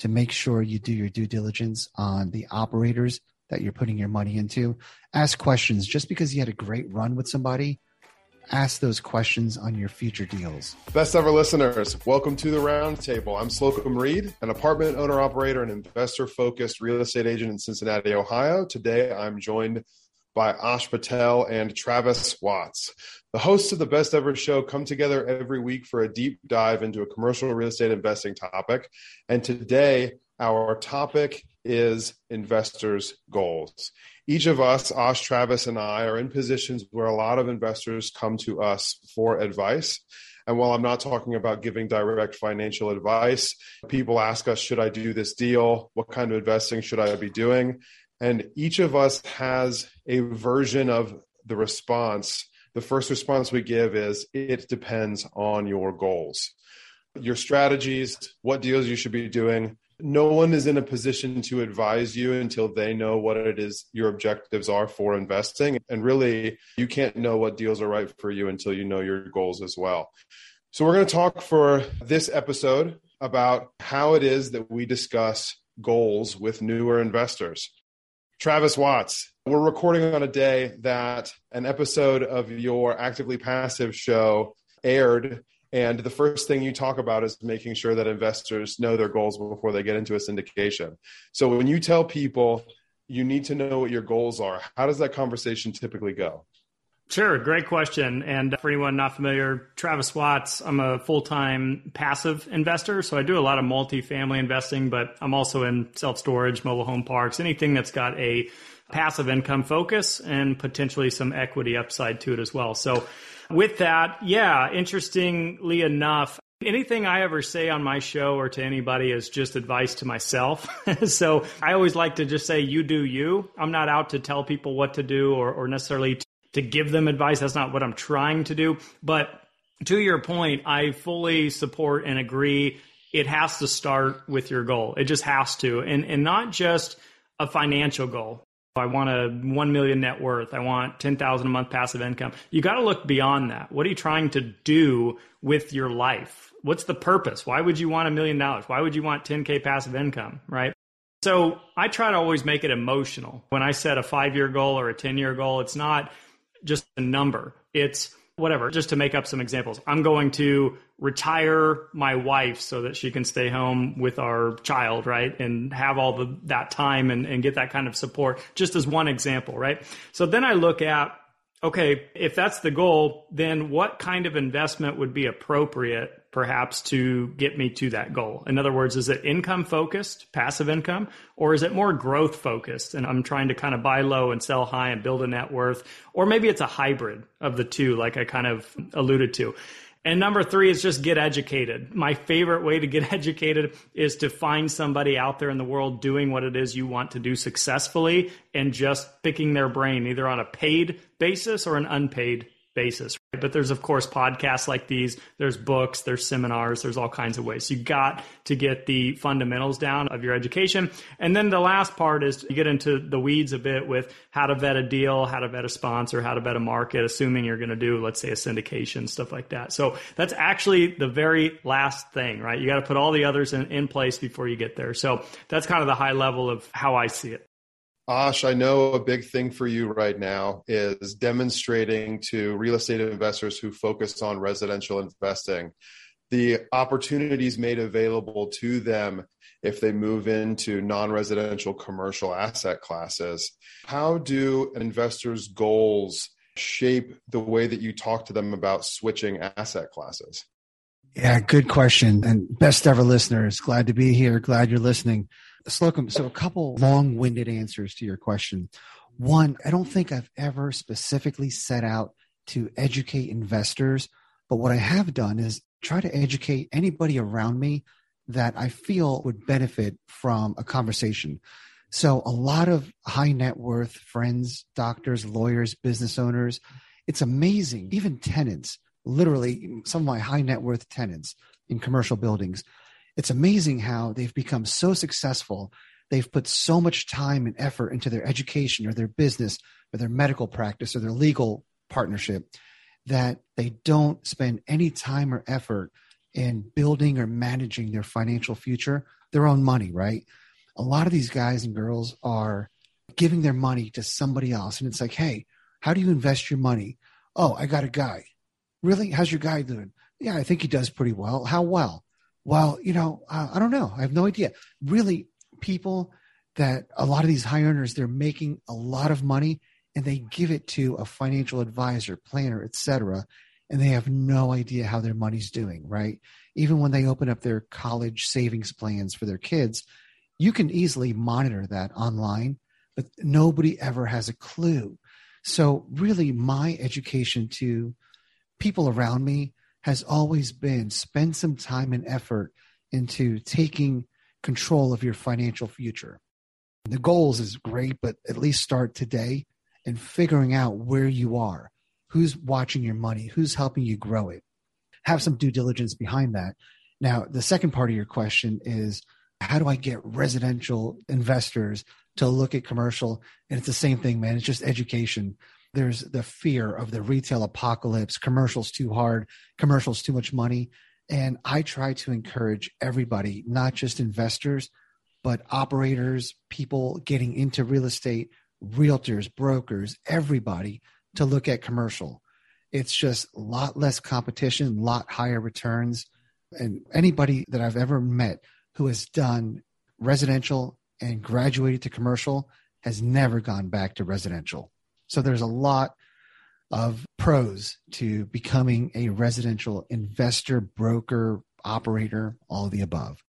to make sure you do your due diligence on the operators that you're putting your money into. Ask questions. Just because you had a great run with somebody, ask those questions on your future deals. Best ever listeners, welcome to the roundtable. I'm Slocomb Reed, an apartment owner operator and investor focused real estate agent in Cincinnati, Ohio. Today I'm joined by Ash Patel and Travis Watts. The hosts of the Best Ever Show come together every week for a deep dive into a commercial real estate investing topic. And today, our topic is investors' goals. Each of us, Ash, Travis, and I, are in positions where a lot of investors come to us for advice. And while I'm not talking about giving direct financial advice, people ask us, should I do this deal? What kind of investing should I be doing? And each of us has a version of the response. The first response we give is, it depends on your goals, your strategies, what deals you should be doing no one is in a position to advise you until they know what it is your objectives are for investing. And really, you can't know what deals are right for you until you know your goals as well. So, we're going to talk for this episode about how it is that we discuss goals with newer investors. Travis Watts, we're recording on a day that an episode of your Actively Passive show aired and the first thing you talk about is making sure that investors know their goals before they get into a syndication. So when you tell people you need to know what your goals are, how does that conversation typically go? Sure, great question. And uh, for anyone not familiar, Travis Watts, I'm a full time passive investor. So I do a lot of multi-family investing, but I'm also in self storage, mobile home parks, anything that's got a passive income focus and potentially some equity upside to it as well. So with that, yeah, interestingly enough, anything I ever say on my show or to anybody is just advice to myself. so I always like to just say, you do you. I'm not out to tell people what to do or, or necessarily to, give them advice. That's not what I'm trying to do. But to your point, I fully support and agree. It has to start with your goal. It just has to. And, and not just a financial goal. I want a 1 million net worth. I want 10,000 a month passive income. You got to look beyond that. What are you trying to do with your life? What's the purpose? Why would you want a million dollars? Why would you want 10K passive income, right? So I try to always make it emotional. When I set a five year goal or a 10 year goal, it's not just a number. It's whatever, just to make up some examples. I'm going to retire my wife so that she can stay home with our child, right? And have all the, that time and, and get that kind of support, just as one example, right? So then I look at, okay, if that's the goal, then what kind of investment would be appropriate perhaps to get me to that goal? In other words, is it income focused, passive income, or is it more growth focused? And I'm trying to kind of buy low and sell high and build a net worth, or maybe it's a hybrid of the two, like I kind of alluded to. And number three is just get educated. My favorite way to get educated is to find somebody out there in the world doing what it is you want to do successfully and just picking their brain either on a paid basis or an unpaid basis. But there's, of course, podcasts like these, there's books, there's seminars, there's all kinds of ways. You got to get the fundamentals down of your education. And then the last part is you get into the weeds a bit with how to vet a deal, how to vet a sponsor, how to vet a market, assuming you're going to do, let's say, a syndication, stuff like that. So that's actually the very last thing, right? You got to put all the others in, in place before you get there. So that's kind of the high level of how I see it. Ash, I know a big thing for you right now is demonstrating to real estate investors who focus on residential investing the opportunities made available to them if they move into non residential commercial asset classes. How do an investors' goals shape the way that you talk to them about switching asset classes? Yeah, good question. And best ever listeners, glad to be here. Glad you're listening. Slocomb, so a couple long winded answers to your question. One, I don't think I've ever specifically set out to educate investors, but what I have done is try to educate anybody around me that I feel would benefit from a conversation. So, a lot of high net worth friends, doctors, lawyers, business owners, it's amazing. Even tenants, literally, some of my high net worth tenants in commercial buildings, it's amazing how they've become so successful. They've put so much time and effort into their education or their business or their medical practice or their legal partnership that they don't spend any time or effort in building or managing their financial future, their own money, right? A lot of these guys and girls are giving their money to somebody else. And it's like, hey, how do you invest your money? Oh, I got a guy. Really? How's your guy doing? Yeah, I think he does pretty well. How well? Well, you know, uh, I don't know. I have no idea. Really, people that a lot of these high earners, they're making a lot of money and they give it to a financial advisor, planner, etc., and they have no idea how their money's doing, right? Even when they open up their college savings plans for their kids, you can easily monitor that online, but nobody ever has a clue. So, really, my education to people around me has always been spend some time and effort into taking control of your financial future. The goals is great, but at least start today and figuring out where you are, who's watching your money, who's helping you grow it. Have some due diligence behind that. Now, the second part of your question is how do I get residential investors to look at commercial? And it's the same thing, man. It's just education there's the fear of the retail apocalypse, commercials too hard, commercials too much money. And I try to encourage everybody, not just investors, but operators, people getting into real estate, realtors, brokers, everybody to look at commercial. It's just a lot less competition, a lot higher returns. And anybody that I've ever met who has done residential and graduated to commercial has never gone back to residential. So there's a lot of pros to becoming a residential investor, broker, operator, all of the above.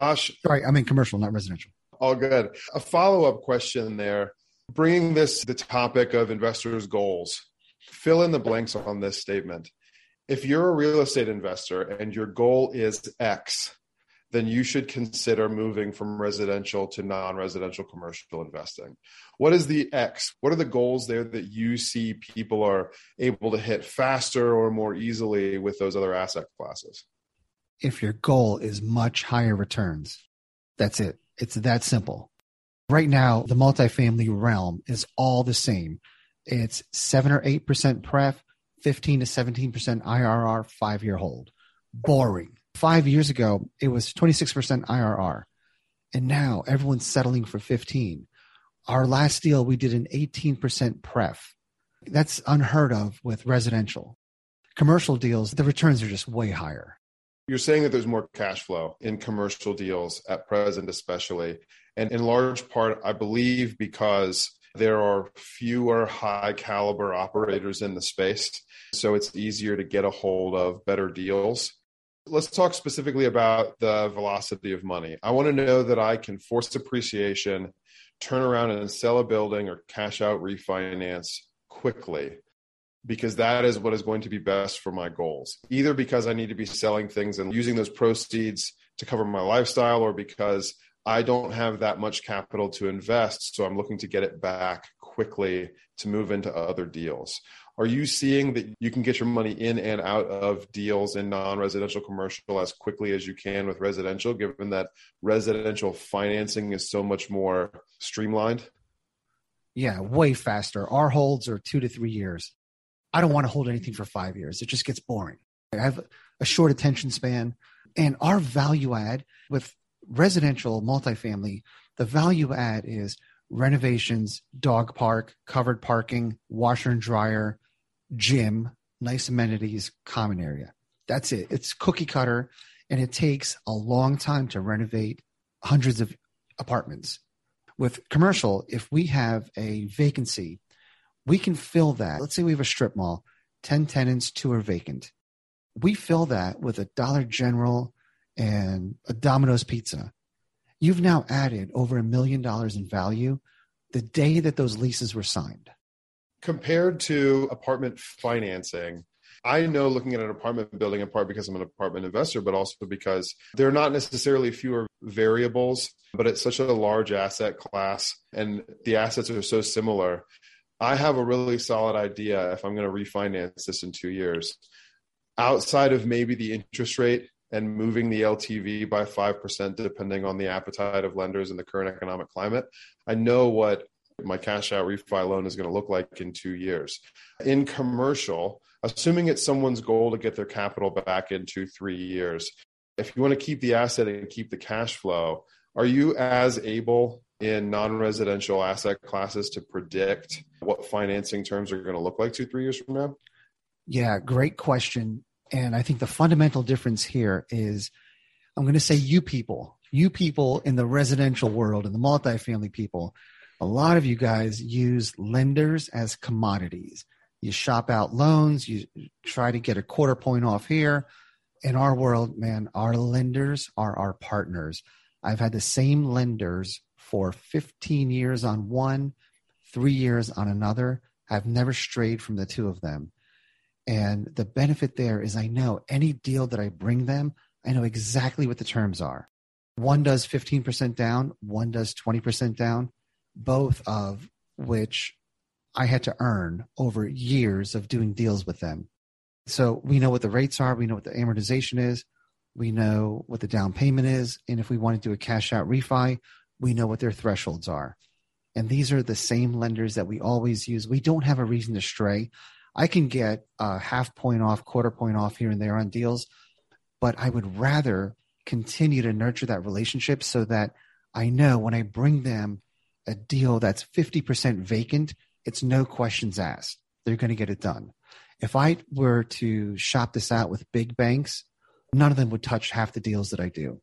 Josh, sorry, I mean commercial, not residential. All good. A follow up question there. Bringing this the topic of investors' goals, fill in the blanks on this statement. If you're a real estate investor and your goal is X, then you should consider moving from residential to non residential commercial investing. What is the X? What are the goals there that you see people are able to hit faster or more easily with those other asset classes? If your goal is much higher returns, that's it. It's that simple. Right now, the multifamily realm is all the same. It's 7 or 8% pref, 15 to 17% IRR, five year hold. Boring Five years ago, it was 26% IRR. And now everyone's settling for 15. Our last deal, we did an 18% pref. That's unheard of with residential. Commercial deals, the returns are just way higher. You're saying that there's more cash flow in commercial deals at present, especially. And in large part, I believe because there are fewer high caliber operators in the space. So it's easier to get a hold of better deals let's talk specifically about the velocity of money. I want to know that I can force appreciation, turn around and sell a building or cash out refinance quickly because that is what is going to be best for my goals. Either because I need to be selling things and using those proceeds to cover my lifestyle or because I don't have that much capital to invest, so I'm looking to get it back quickly to move into other deals. Are you seeing that you can get your money in and out of deals in non residential commercial as quickly as you can with residential, given that residential financing is so much more streamlined? Yeah, way faster. Our holds are two to three years. I don't want to hold anything for five years. It just gets boring. I have a short attention span. And our value add with residential multifamily, the value add is renovations, dog park, covered parking, washer and dryer, gym, nice amenities, common area. That's it. It's cookie cutter and it takes a long time to renovate hundreds of apartments. With commercial, if we have a vacancy, we can fill that. Let's say we have a strip mall, 10 tenants, two are vacant. We fill that with a Dollar General and a Domino's pizza. You've now added over a million dollars in value the day that those leases were signed compared to apartment financing, I know looking at an apartment building in part because I'm an apartment investor, but also because there are not necessarily fewer variables, but it's such a large asset class and the assets are so similar. I have a really solid idea if I'm going to refinance this in two years. Outside of maybe the interest rate and moving the LTV by 5%, depending on the appetite of lenders in the current economic climate, I know what my cash out refi loan is going to look like in two years. In commercial, assuming it's someone's goal to get their capital back in two, three years, if you want to keep the asset and keep the cash flow, are you as able in non residential asset classes to predict what financing terms are going to look like two, three years from now? Yeah, great question. And I think the fundamental difference here is I'm going to say you people, you people in the residential world and the multifamily people a lot of you guys use lenders as commodities. You shop out loans, you try to get a quarter point off here. In our world, man, our lenders are our partners. I've had the same lenders for 15 years on one, three years on another. I've never strayed from the two of them. And the benefit there is I know any deal that I bring them, I know exactly what the terms are. One does 15% down, one does 20% down both of which I had to earn over years of doing deals with them. So we know what the rates are, we know what the amortization is, we know what the down payment is, and if we want to do a cash out refi, we know what their thresholds are. And these are the same lenders that we always use. We don't have a reason to stray. I can get a half point off, quarter point off here and there on deals, but I would rather continue to nurture that relationship so that I know when I bring them a deal that's 50% vacant, it's no questions asked. They're going to get it done. If I were to shop this out with big banks, none of them would touch half the deals that I do.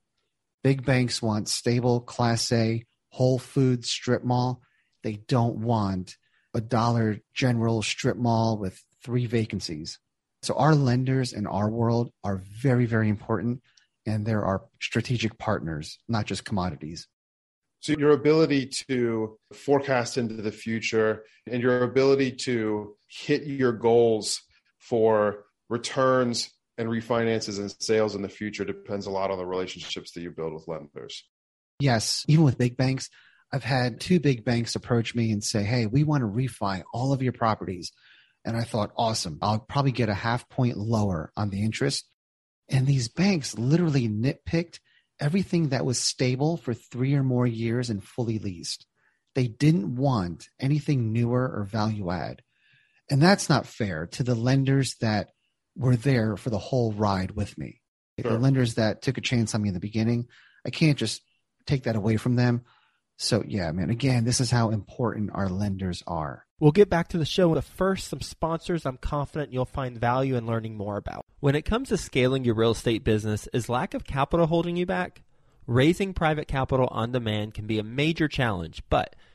Big banks want stable, class A, Whole Foods strip mall. They don't want a Dollar General strip mall with three vacancies. So our lenders in our world are very, very important and they're our strategic partners, not just commodities. So your ability to forecast into the future and your ability to hit your goals for returns and refinances and sales in the future depends a lot on the relationships that you build with lenders. Yes, even with big banks, I've had two big banks approach me and say, "Hey, we want to refi all of your properties." And I thought, "Awesome. I'll probably get a half point lower on the interest." And these banks literally nitpicked everything that was stable for three or more years and fully leased. They didn't want anything newer or value add. And that's not fair to the lenders that were there for the whole ride with me. Sure. The lenders that took a chance on me in the beginning, I can't just take that away from them. So, yeah, man, again, this is how important our lenders are. We'll get back to the show, but first, some sponsors I'm confident you'll find value in learning more about. When it comes to scaling your real estate business, is lack of capital holding you back? Raising private capital on demand can be a major challenge, but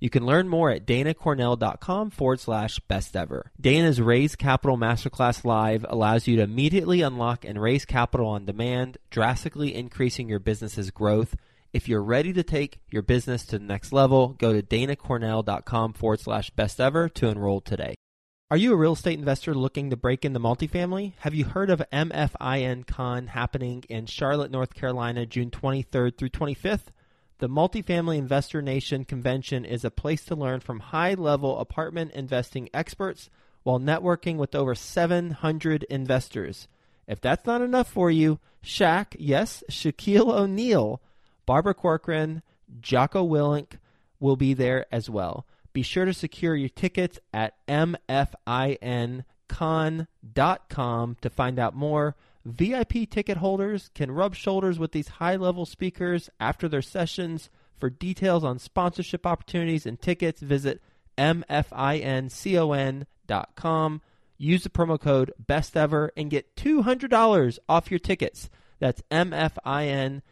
You can learn more at danacornell.com forward slash best ever. Dana's Raise Capital Masterclass Live allows you to immediately unlock and raise capital on demand, drastically increasing your business's growth. If you're ready to take your business to the next level, go to danacornell.com forward slash best ever to enroll today. Are you a real estate investor looking to break into multifamily? Have you heard of MFIN Con happening in Charlotte, North Carolina, June 23rd through 25th? The Multifamily Investor Nation Convention is a place to learn from high level apartment investing experts while networking with over 700 investors. If that's not enough for you, Shaq, yes, Shaquille O'Neal, Barbara Corcoran, Jocko Willink will be there as well. Be sure to secure your tickets at mfincon.com to find out more. VIP ticket holders can rub shoulders with these high level speakers after their sessions. For details on sponsorship opportunities and tickets, visit mfincon.com. Use the promo code BESTEVER and get $200 off your tickets. That's mfincon.com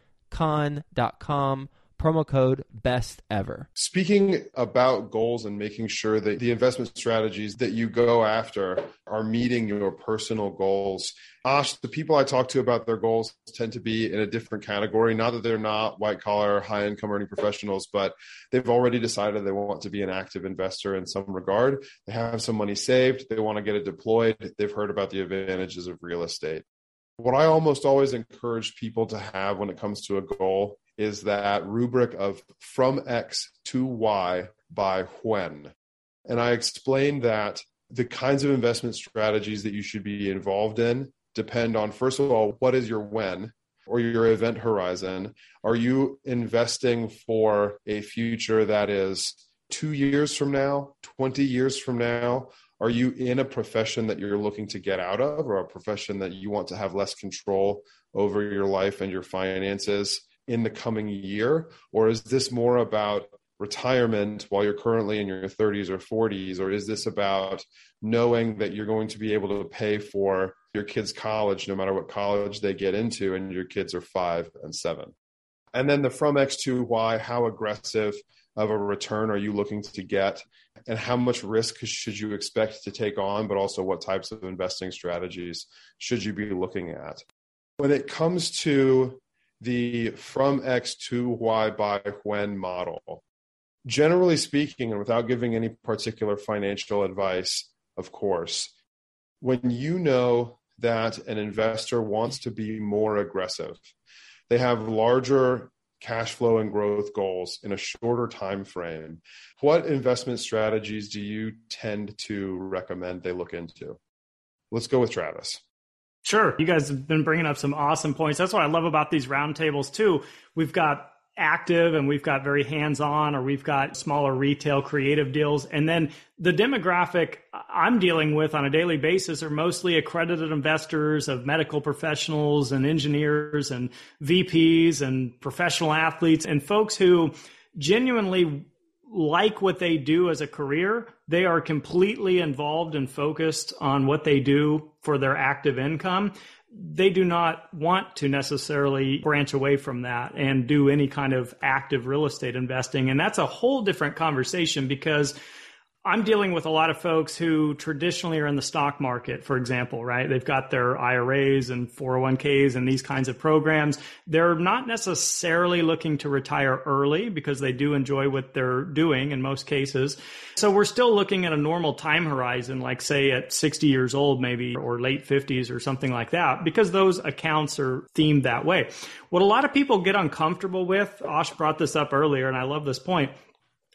promo code best ever speaking about goals and making sure that the investment strategies that you go after are meeting your personal goals Ash, the people I talk to about their goals tend to be in a different category. Not that they're not white collar, high income earning professionals, but they've already decided they want to be an active investor in some regard. They have some money saved, they want to get it deployed. They've heard about the advantages of real estate. What I almost always encourage people to have when it comes to a goal is that rubric of from X to Y by when. And I explained that the kinds of investment strategies that you should be involved in depend on, first of all, what is your when or your event horizon? Are you investing for a future that is two years from now, 20 years from now? Are you in a profession that you're looking to get out of or a profession that you want to have less control over your life and your finances in the coming year? Or is this more about retirement while you're currently in your 30s or 40s? Or is this about knowing that you're going to be able to pay for your kids' college no matter what college they get into, and your kids are five and seven? And then the from X to Y, how aggressive of a return are you looking to get? And how much risk should you expect to take on, but also what types of investing strategies should you be looking at? When it comes to the from X to Y by when model, generally speaking, and without giving any particular financial advice, of course, when you know that an investor wants to be more aggressive, they have larger cash flow and growth goals in a shorter time frame. What investment strategies do you tend to recommend they look into? Let's go with travis Sure. You guys have been bringing up some awesome points. That's what I love about these roundtables too. We've got active and we've got very hands on or we've got smaller retail creative deals. And then the demographic I'm dealing with on a daily basis are mostly accredited investors of medical professionals and engineers and VPs and professional athletes and folks who genuinely like what they do as a career. They are completely involved and focused on what they do for their active income they do not want to necessarily branch away from that and do any kind of active real estate investing. And that's a whole different conversation because I'm dealing with a lot of folks who traditionally are in the stock market, for example, right? They've got their IRAs and 401ks and these kinds of programs. They're not necessarily looking to retire early because they do enjoy what they're doing in most cases. So we're still looking at a normal time horizon, like say at 60 years old, maybe, or late 50s or something like that, because those accounts are themed that way. What a lot of people get uncomfortable with, Osh brought this up earlier, and I love this point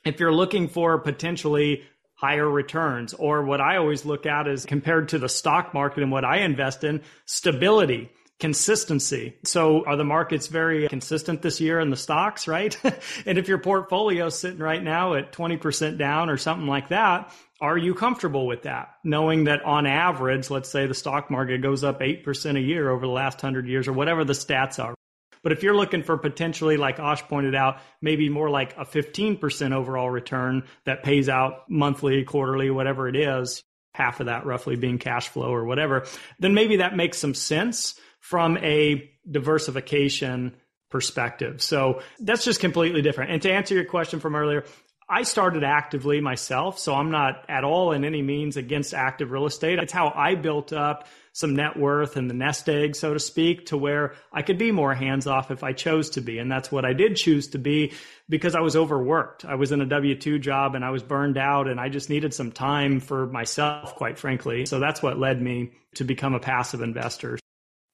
if you're looking for potentially higher returns. Or what I always look at is compared to the stock market and what I invest in, stability consistency. So are the markets very consistent this year in the stocks, right? and if your portfolio is sitting right now at 20% down or something like that, are you comfortable with that? Knowing that on average, let's say the stock market goes up 8% a year over the last 100 years or whatever the stats are. But if you're looking for potentially, like Osh pointed out, maybe more like a 15% overall return that pays out monthly, quarterly, whatever it is, half of that roughly being cash flow or whatever, then maybe that makes some sense from a diversification perspective. So that's just completely different. And to answer your question from earlier, I started actively myself, so I'm not at all in any means against active real estate. It's how I built up some net worth and the nest egg, so to speak, to where I could be more hands off if I chose to be. And that's what I did choose to be because I was overworked. I was in a W 2 job and I was burned out and I just needed some time for myself, quite frankly. So that's what led me to become a passive investor.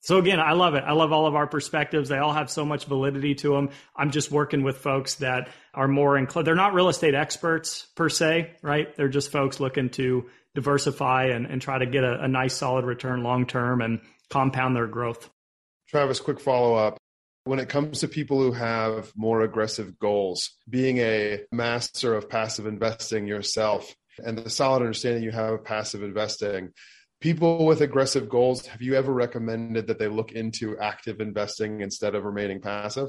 So again, I love it. I love all of our perspectives. They all have so much validity to them. I'm just working with folks that are more inclined. They're not real estate experts per se, right? They're just folks looking to diversify and, and try to get a, a nice solid return long term and compound their growth. Travis, quick follow up. When it comes to people who have more aggressive goals, being a master of passive investing yourself and the solid understanding you have of passive investing, people with aggressive goals, have you ever recommended that they look into active investing instead of remaining passive?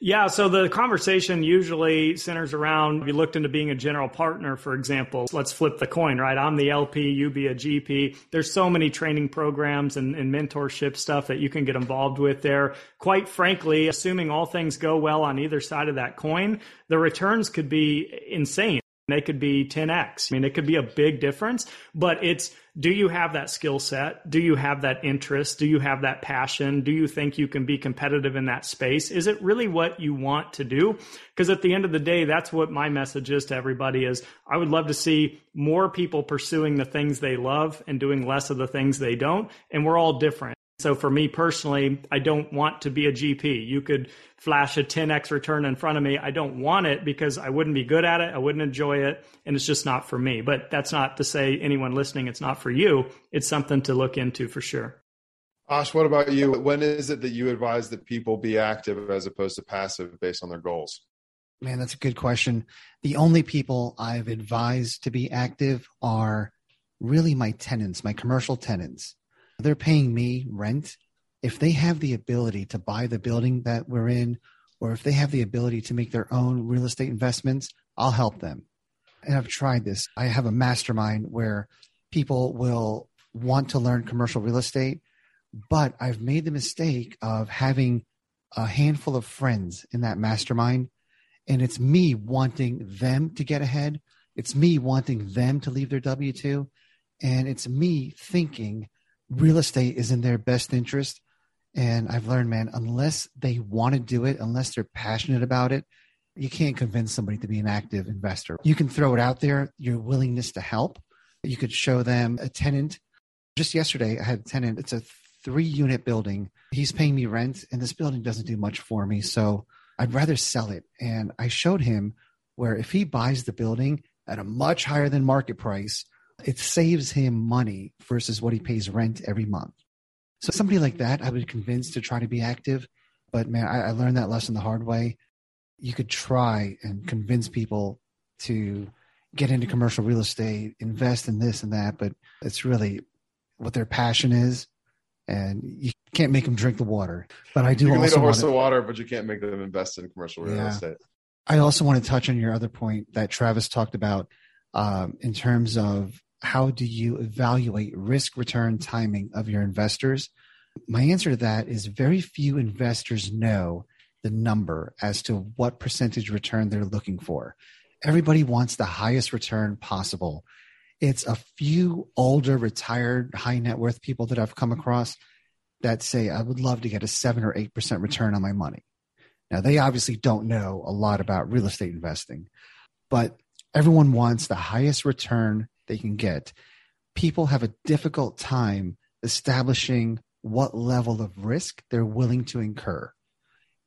Yeah, so the conversation usually centers around if you looked into being a general partner, for example. Let's flip the coin, right? I'm the LP, you be a GP. There's so many training programs and, and mentorship stuff that you can get involved with there. Quite frankly, assuming all things go well on either side of that coin, the returns could be insane. They could be 10x. I mean, it could be a big difference, but it's do you have that skill set? Do you have that interest? Do you have that passion? Do you think you can be competitive in that space? Is it really what you want to do? Because at the end of the day, that's what my message is to everybody is I would love to see more people pursuing the things they love and doing less of the things they don't. And we're all different. So for me personally, I don't want to be a GP. You could flash a 10x return in front of me. I don't want it because I wouldn't be good at it. I wouldn't enjoy it. And it's just not for me. But that's not to say anyone listening, it's not for you. It's something to look into for sure. Ash, what about you? When is it that you advise that people be active as opposed to passive based on their goals? Man, that's a good question. The only people I've advised to be active are really my tenants, my commercial tenants. They're paying me rent if they have the ability to buy the building that we're in, or if they have the ability to make their own real estate investments, I'll help them. And I've tried this. I have a mastermind where people will want to learn commercial real estate, but I've made the mistake of having a handful of friends in that mastermind. And it's me wanting them to get ahead. It's me wanting them to leave their W 2. And it's me thinking real estate is in their best interest and I've learned, man, unless they want to do it, unless they're passionate about it, you can't convince somebody to be an active investor. You can throw it out there, your willingness to help. You could show them a tenant. Just yesterday, I had a tenant. It's a three unit building. He's paying me rent, and this building doesn't do much for me. So I'd rather sell it. And I showed him where if he buys the building at a much higher than market price, it saves him money versus what he mm-hmm. pays rent every month. So somebody like that, I would convince to try to be active. But man, I, I learned that lesson the hard way. You could try and convince people to get into commercial real estate, invest in this and that, but it's really what their passion is, and you can't make them drink the water. But I do. You can also lead a horse to water, but you can't make them invest in commercial real yeah. estate. I also want to touch on your other point that Travis talked about um, in terms of how do you evaluate risk return timing of your investors? My answer to that is very few investors know the number as to what percentage return they're looking for. Everybody wants the highest return possible. It's a few older, retired, high net worth people that I've come across that say, I would love to get a seven or 8% return on my money. Now, they obviously don't know a lot about real estate investing, but everyone wants the highest return they can get. People have a difficult time establishing what level of risk they're willing to incur.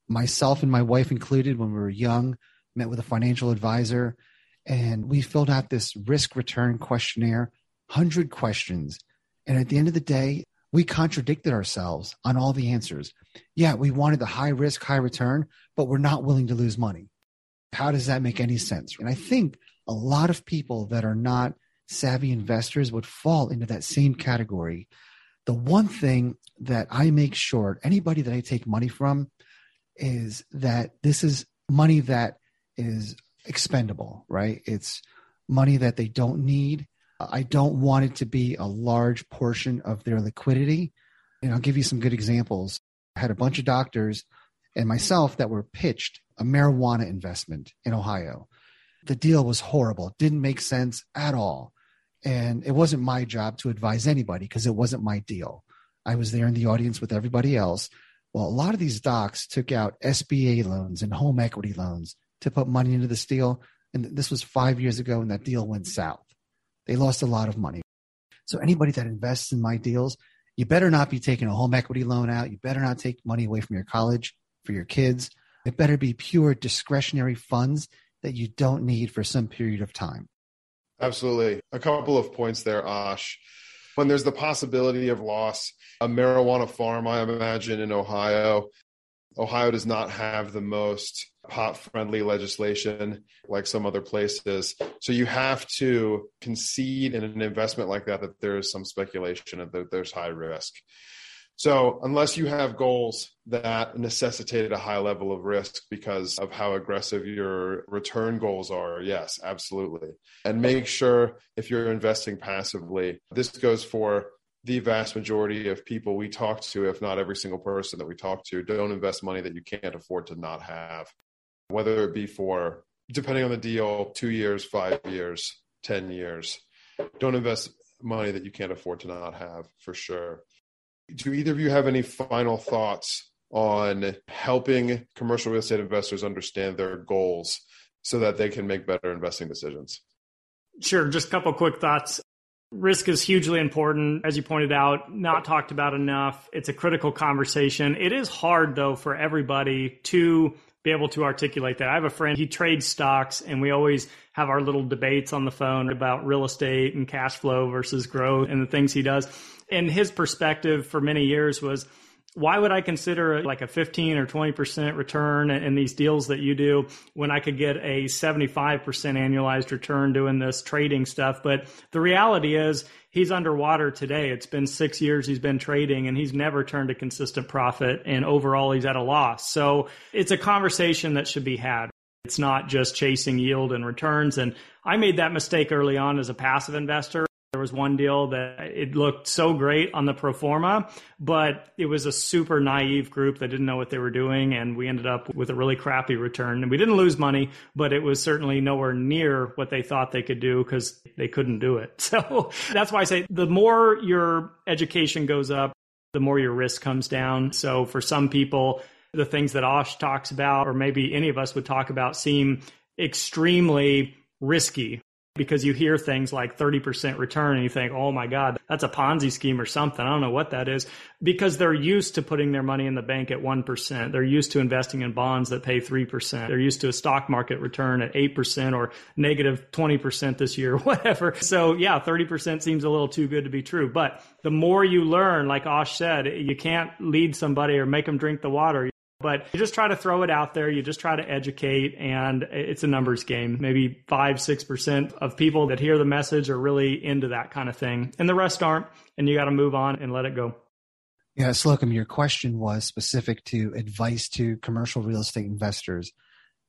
Myself and my wife included, when we were young, met with a financial advisor and we filled out this risk return questionnaire, 100 questions. And at the end of the day, we contradicted ourselves on all the answers. Yeah, we wanted the high risk, high return, but we're not willing to lose money. How does that make any sense? And I think a lot of people that are not savvy investors would fall into that same category. The one thing that I make sure anybody that I take money from is that this is money that is expendable, right? It's money that they don't need. I don't want it to be a large portion of their liquidity. And I'll give you some good examples. I had a bunch of doctors and myself that were pitched a marijuana investment in Ohio the deal was horrible, didn't make sense at all. And it wasn't my job to advise anybody because it wasn't my deal. I was there in the audience with everybody else. Well, a lot of these docs took out SBA loans and home equity loans to put money into this deal. And this was five years ago, and that deal went south. They lost a lot of money. So, anybody that invests in my deals, you better not be taking a home equity loan out. You better not take money away from your college for your kids. It better be pure discretionary funds that you don't need for some period of time. Absolutely. A couple of points there, Ash. When there's the possibility of loss, a marijuana farm, I imagine, in Ohio, Ohio does not have the most pot friendly legislation like some other places. So you have to concede in an investment like that that there is some speculation and that there's high risk. So, unless you have goals that necessitate a high level of risk because of how aggressive your return goals are, yes, absolutely. And make sure if you're investing passively, this goes for the vast majority of people we talk to, if not every single person that we talk to, don't invest money that you can't afford to not have, whether it be for, depending on the deal, two years, five years, 10 years. Don't invest money that you can't afford to not have for sure. Do either of you have any final thoughts on helping commercial real estate investors understand their goals so that they can make better investing decisions? Sure. Just a couple quick thoughts. Risk is hugely important, as you pointed out, not talked about enough. It's a critical conversation. It is hard, though, for everybody to be able to articulate that. I have a friend, he trades stocks, and we always have our little debates on the phone about real estate and cash flow versus growth and the things he does. And his perspective for many years was, why would I consider like a 15 or 20% return in these deals that you do when I could get a 75% annualized return doing this trading stuff? But the reality is he's underwater today. It's been six years he's been trading and he's never turned a consistent profit. And overall, he's at a loss. So it's a conversation that should be had. It's not just chasing yield and returns. And I made that mistake early on as a passive investor. There was one deal that it looked so great on the pro forma, but it was a super naive group that didn't know what they were doing. And we ended up with a really crappy return. And we didn't lose money, but it was certainly nowhere near what they thought they could do because they couldn't do it. So that's why I say the more your education goes up, the more your risk comes down. So for some people, the things that Osh talks about, or maybe any of us would talk about, seem extremely risky because you hear things like 30% return and you think, oh my God, that's a Ponzi scheme or something. I don't know what that is because they're used to putting their money in the bank at 1%. They're used to investing in bonds that pay 3%. They're used to a stock market return at 8% or negative 20% this year, whatever. So yeah, 30% seems a little too good to be true. But the more you learn, like Osh said, you can't lead somebody or make them drink the water. But you just try to throw it out there. You just try to educate, and it's a numbers game. Maybe five, six percent of people that hear the message are really into that kind of thing, and the rest aren't. And you got to move on and let it go. Yeah, Slocomb, your question was specific to advice to commercial real estate investors.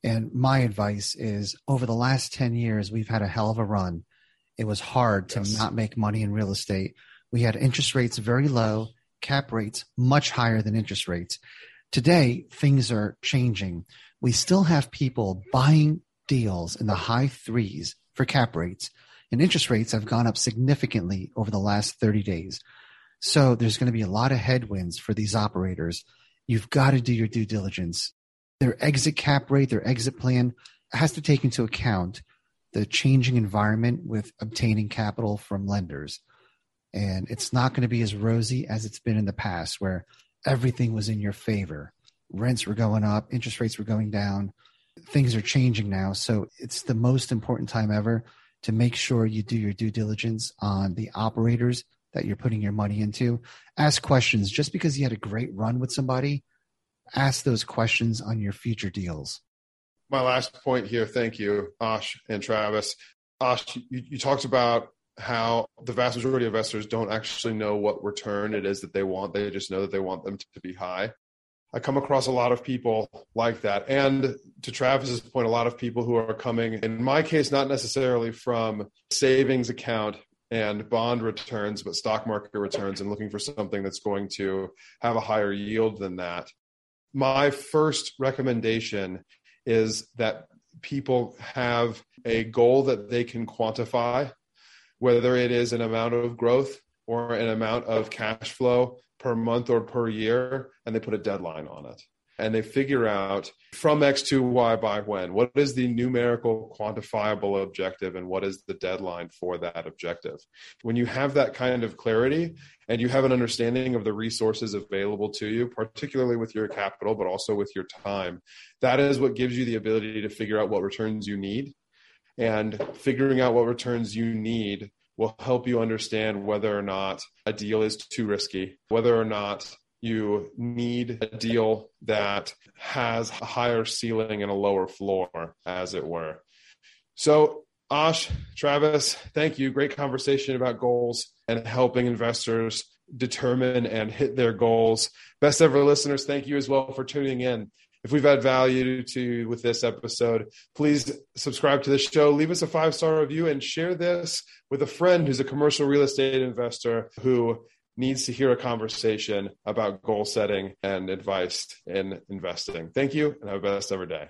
And my advice is over the last 10 years, we've had a hell of a run. It was hard to yes. not make money in real estate. We had interest rates very low, cap rates much higher than interest rates. Today, things are changing. We still have people buying deals in the high threes for cap rates, and interest rates have gone up significantly over the last 30 days. So there's going to be a lot of headwinds for these operators. You've got to do your due diligence. Their exit cap rate, their exit plan has to take into account the changing environment with obtaining capital from lenders. And it's not going to be as rosy as it's been in the past, where everything was in your favor. Rents were going up, interest rates were going down. Things are changing now. So it's the most important time ever to make sure you do your due diligence on the operators that you're putting your money into. Ask questions. Just because you had a great run with somebody, ask those questions on your future deals. My last point here, thank you, Ash and Travis. Ash, you, you talked about how the vast majority of investors don't actually know what return it is that they want. They just know that they want them to be high. I come across a lot of people like that. And to Travis's point, a lot of people who are coming, in my case, not necessarily from savings account and bond returns, but stock market returns and looking for something that's going to have a higher yield than that. My first recommendation is that people have a goal that they can quantify, whether it is an amount of growth or an amount of cash flow per month or per year, and they put a deadline on it and they figure out from X to Y by when. What is the numerical quantifiable objective and what is the deadline for that objective? When you have that kind of clarity and you have an understanding of the resources available to you, particularly with your capital, but also with your time, that is what gives you the ability to figure out what returns you need. And figuring out what returns you need will help you understand whether or not a deal is too risky, whether or not you need a deal that has a higher ceiling and a lower floor, as it were. So, Ash, Travis, thank you. Great conversation about goals and helping investors determine and hit their goals. Best ever listeners, thank you as well for tuning in. If we've had value to you with this episode, please subscribe to the show, leave us a five star review, and share this with a friend who's a commercial real estate investor who needs to hear a conversation about goal setting and advice in investing. Thank you and have a best ever day.